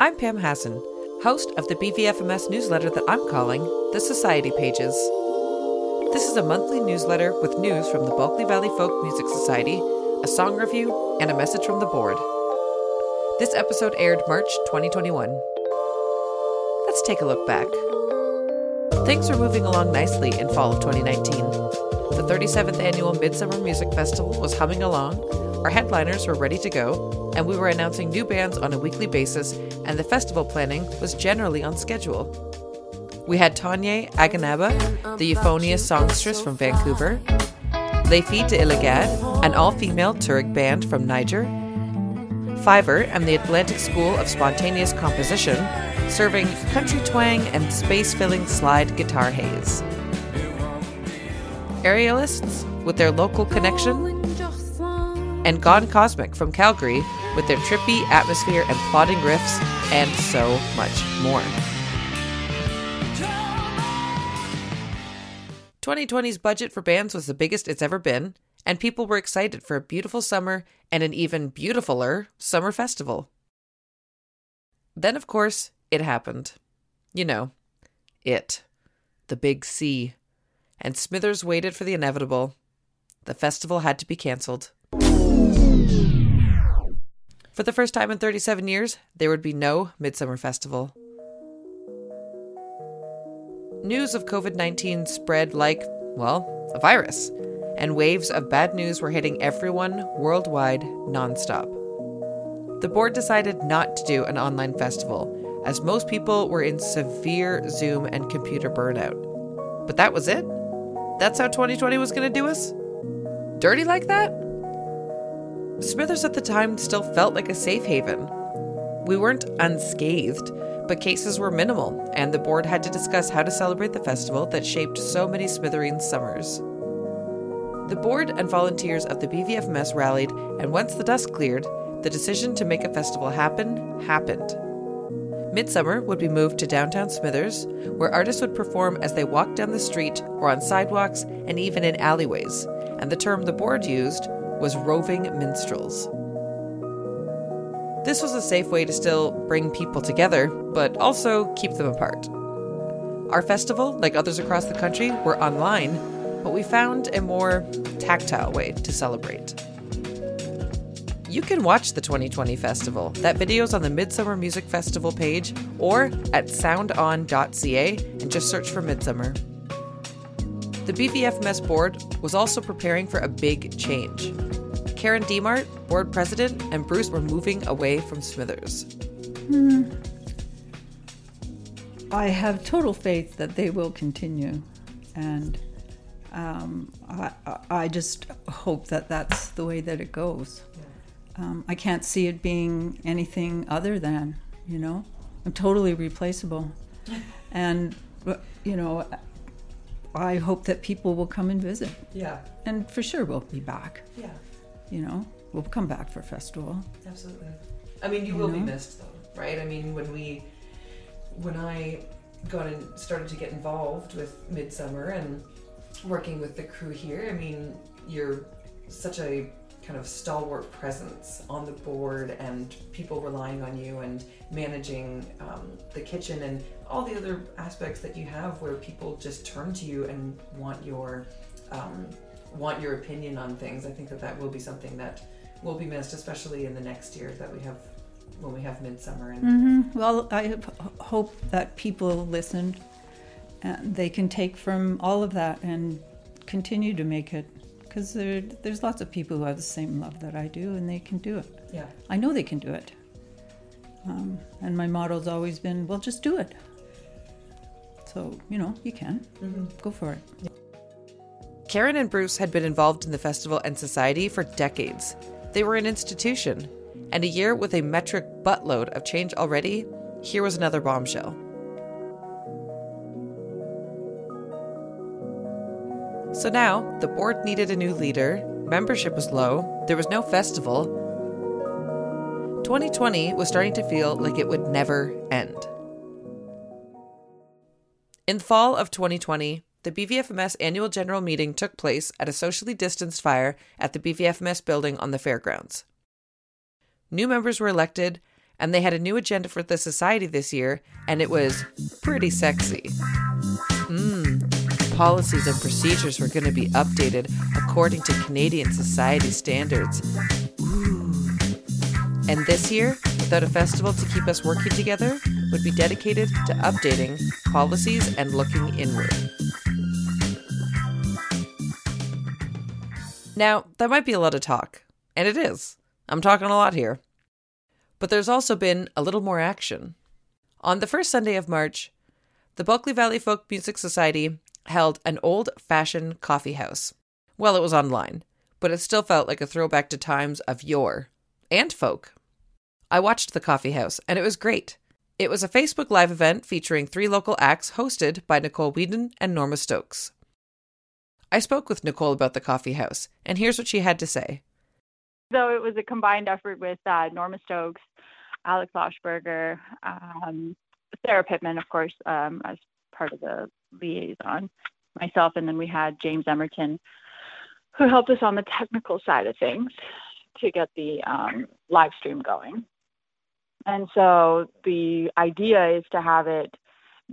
I'm Pam Haasen, host of the BVFMS newsletter that I'm calling The Society Pages. This is a monthly newsletter with news from the Bulkley Valley Folk Music Society, a song review, and a message from the board. This episode aired March 2021. Let's take a look back. Things were moving along nicely in fall of 2019. The 37th annual Midsummer Music Festival was humming along, our headliners were ready to go, and we were announcing new bands on a weekly basis, and the festival planning was generally on schedule. We had Tonye Aganaba, the euphonious songstress from Vancouver, Filles de Illighadad, an all female Tuareg band from Niger, Fiver and the Atlantic School of Spontaneous Composition, serving country twang and space filling slide guitar haze. Aerialists with their local connection, and Gone Cosmic from Calgary with their trippy atmosphere and plodding riffs, and so much more. 2020's budget for bands was the biggest it's ever been, and people were excited for a beautiful summer and an even beautifuler summer festival. Then, of course, it happened. You know, it. The big C. And Smithers waited for the inevitable. The festival had to be cancelled. For the first time in 37 years, there would be no Midsummer Festival. News of COVID 19 spread like, well, a virus and waves of bad news were hitting everyone worldwide nonstop. The board decided not to do an online festival, as most people were in severe Zoom and computer burnout. But that was it? That's how 2020 was going to do us? Dirty like that? Smithers at the time still felt like a safe haven. We weren't unscathed, but cases were minimal, and the board had to discuss how to celebrate the festival that shaped so many Smithereen summers. The board and volunteers of the BVFMS rallied, and once the dust cleared, the decision to make a festival happen happened. Midsummer would be moved to downtown Smithers, where artists would perform as they walked down the street or on sidewalks and even in alleyways, and the term the board used was roving minstrels. This was a safe way to still bring people together, but also keep them apart. Our festival, like others across the country, were online, but we found a more tactile way to celebrate. You can watch the 2020 festival. That video's on the Midsummer Music Festival page or at soundon.ca and just search for Midsummer. The BVFMS board was also preparing for a big change. Karen Diemart, board president, and Bruce were moving away from Smithers. Hmm. I have total faith that they will continue, and um, I, I, just hope that that's the way that it goes. Um, I can't see it being anything other than, you know, I'm totally replaceable, and you know, I hope that people will come and visit. Yeah. And for sure, we'll be back. Yeah. You know, we'll come back for festival. Absolutely. I mean, you, you will know? be missed, though, right? I mean, when we, when I got and started to get involved with Midsummer and working with the crew here, I mean, you're such a kind of stalwart presence on the board and people relying on you and managing um, the kitchen and all the other aspects that you have where people just turn to you and want your um, want your opinion on things. I think that that will be something that will be missed, especially in the next year that we have when we have midsummer. And mm-hmm. well, I hope that people listened and they can take from all of that and continue to make it because there, there's lots of people who have the same love that I do and they can do it. Yeah, I know they can do it. Um, and my motto's always been, well, just do it. So you know, you can mm-hmm. go for it. Karen and Bruce had been involved in the festival and society for decades. They were an institution, and a year with a metric buttload of change already, here was another bombshell. So now, the board needed a new leader, membership was low, there was no festival. 2020 was starting to feel like it would never end. In the fall of 2020, the BVFMS annual general meeting took place at a socially distanced fire at the BVFMS building on the fairgrounds. New members were elected, and they had a new agenda for the society this year, and it was pretty sexy. Mmm, policies and procedures were going to be updated according to Canadian society standards. And this year, without a festival to keep us working together, would be dedicated to updating policies and looking inward. Now, that might be a lot of talk, and it is. I'm talking a lot here. But there's also been a little more action. On the first Sunday of March, the Bulkley Valley Folk Music Society held an old fashioned coffee house. Well, it was online, but it still felt like a throwback to times of yore and folk. I watched the coffee house, and it was great. It was a Facebook Live event featuring three local acts hosted by Nicole Widen and Norma Stokes. I spoke with Nicole about the coffee house, and here's what she had to say. So it was a combined effort with uh, Norma Stokes, Alex Loshberger, um, Sarah Pittman, of course, um, as part of the liaison, myself, and then we had James Emerton, who helped us on the technical side of things to get the um, live stream going. And so the idea is to have it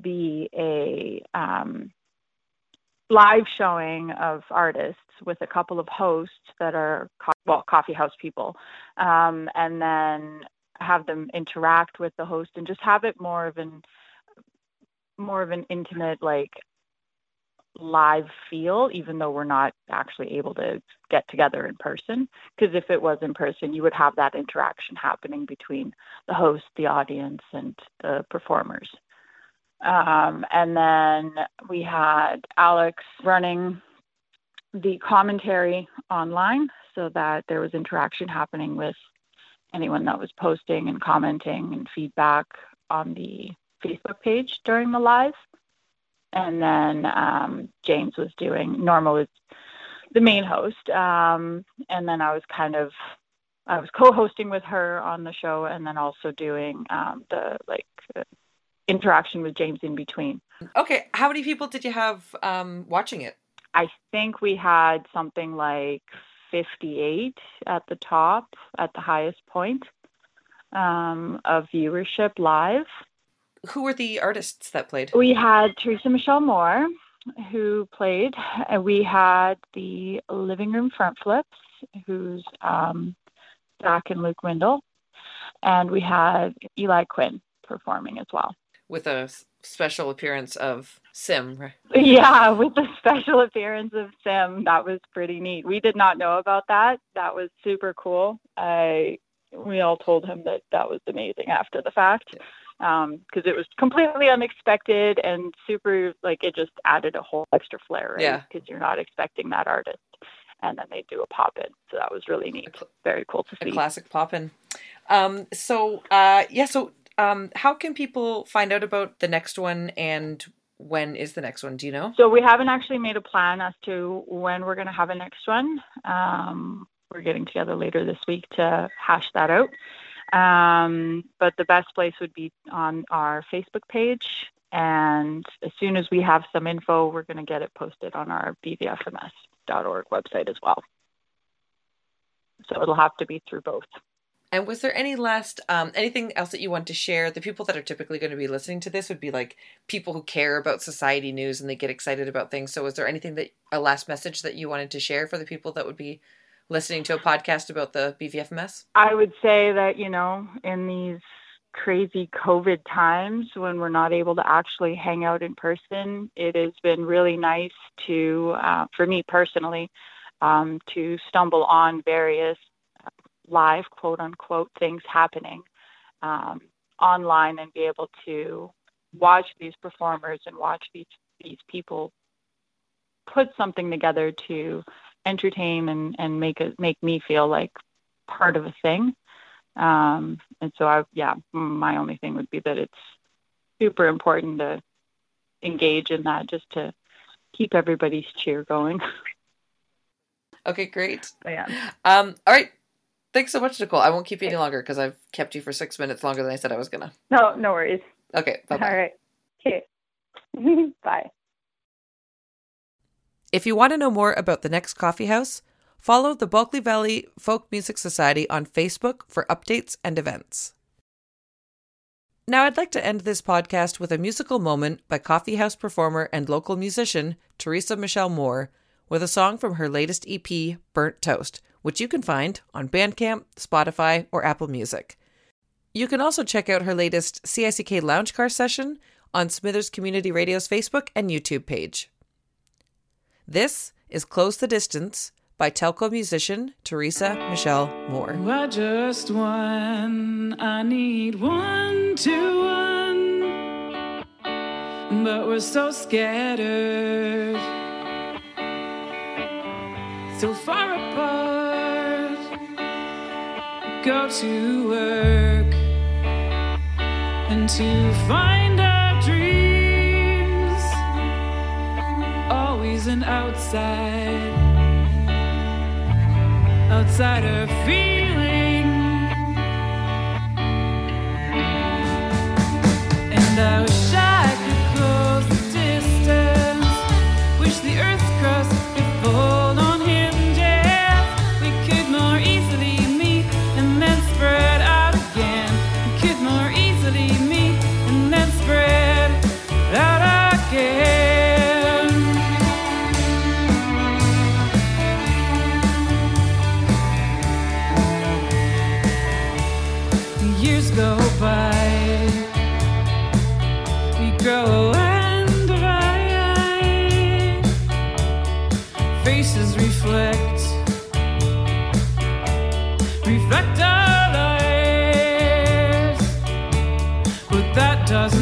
be a um, live showing of artists with a couple of hosts that are co- well coffee house people um, and then have them interact with the host and just have it more of an more of an intimate like live feel even though we're not actually able to get together in person. Because if it was in person you would have that interaction happening between the host the audience and the performers. Um, and then we had Alex running the commentary online so that there was interaction happening with anyone that was posting and commenting and feedback on the Facebook page during the live. And then um, James was doing, Norma was the main host. Um, and then I was kind of, I was co hosting with her on the show and then also doing um, the like interaction with James in between. Okay, how many people did you have um, watching it? I think we had something like 58 at the top, at the highest point um, of viewership live. Who were the artists that played? We had Teresa Michelle Moore, who played. And we had the Living Room Front Flips, who's um, Zach and Luke Windle. And we had Eli Quinn performing as well with a special appearance of Sim, right? Yeah, with the special appearance of Sim. That was pretty neat. We did not know about that. That was super cool. I we all told him that that was amazing after the fact because um, it was completely unexpected and super like it just added a whole extra flair, right? Yeah. Because you're not expecting that artist, and then they do a pop in, so that was really neat. Very cool to see. A classic pop in. Um, so uh, yeah, so um, how can people find out about the next one and when is the next one? Do you know? So we haven't actually made a plan as to when we're going to have a next one. Um, we're getting together later this week to hash that out. Um, but the best place would be on our Facebook page. And as soon as we have some info, we're going to get it posted on our bvfms.org website as well. So it'll have to be through both. And was there any last um, anything else that you want to share? The people that are typically going to be listening to this would be like people who care about society news and they get excited about things. So, was there anything that a last message that you wanted to share for the people that would be listening to a podcast about the BVFMS? I would say that you know in these crazy COVID times when we're not able to actually hang out in person, it has been really nice to, uh, for me personally, um, to stumble on various live quote unquote things happening um, online and be able to watch these performers and watch these these people put something together to entertain and, and make it make me feel like part of a thing. Um, and so I yeah, my only thing would be that it's super important to engage in that just to keep everybody's cheer going. Okay, great. yeah. Um, all right. Thanks so much, Nicole. I won't keep you any longer because I've kept you for six minutes longer than I said I was gonna. No, no worries. Okay. Bye. All right. Okay. bye. If you want to know more about the next coffee house, follow the Bulkley Valley Folk Music Society on Facebook for updates and events. Now, I'd like to end this podcast with a musical moment by coffeehouse performer and local musician Teresa Michelle Moore with a song from her latest EP, Burnt Toast, which you can find on Bandcamp, Spotify, or Apple Music. You can also check out her latest CICK Lounge Car session on Smithers Community Radio's Facebook and YouTube page. This is Close the Distance by Telkwa musician Teresa Michelle Moore. I just one, I need one to one, but we're so scattered, so far apart. Go to work and to find an outside outside her feeling. And I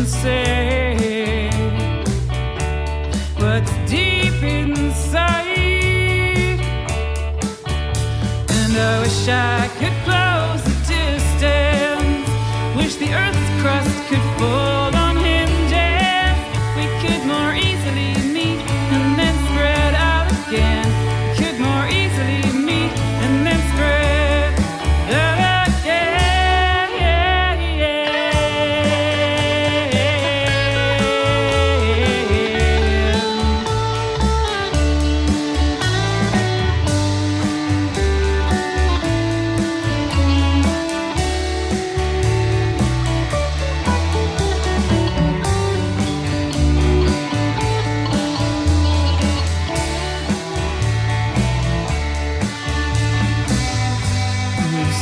say what's deep inside. And I wish I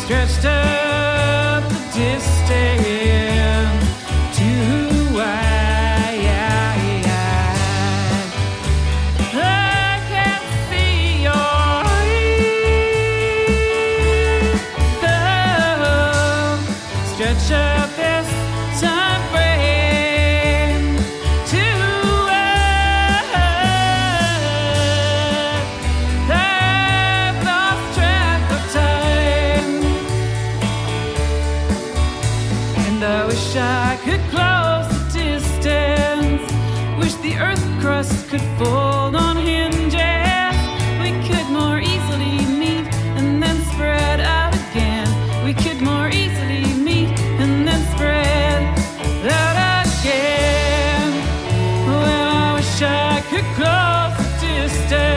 stretched up the distance distance.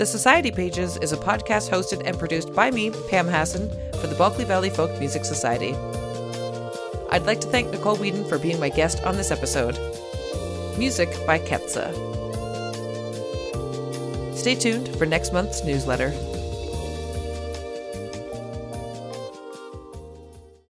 The Society Pages is a podcast hosted and produced by me, Pam Haasen, for the Bulkley Valley Folk Music Society. I'd like to thank Nicole Widen for being my guest on this episode. Music by Ketsa. Stay tuned for next month's newsletter.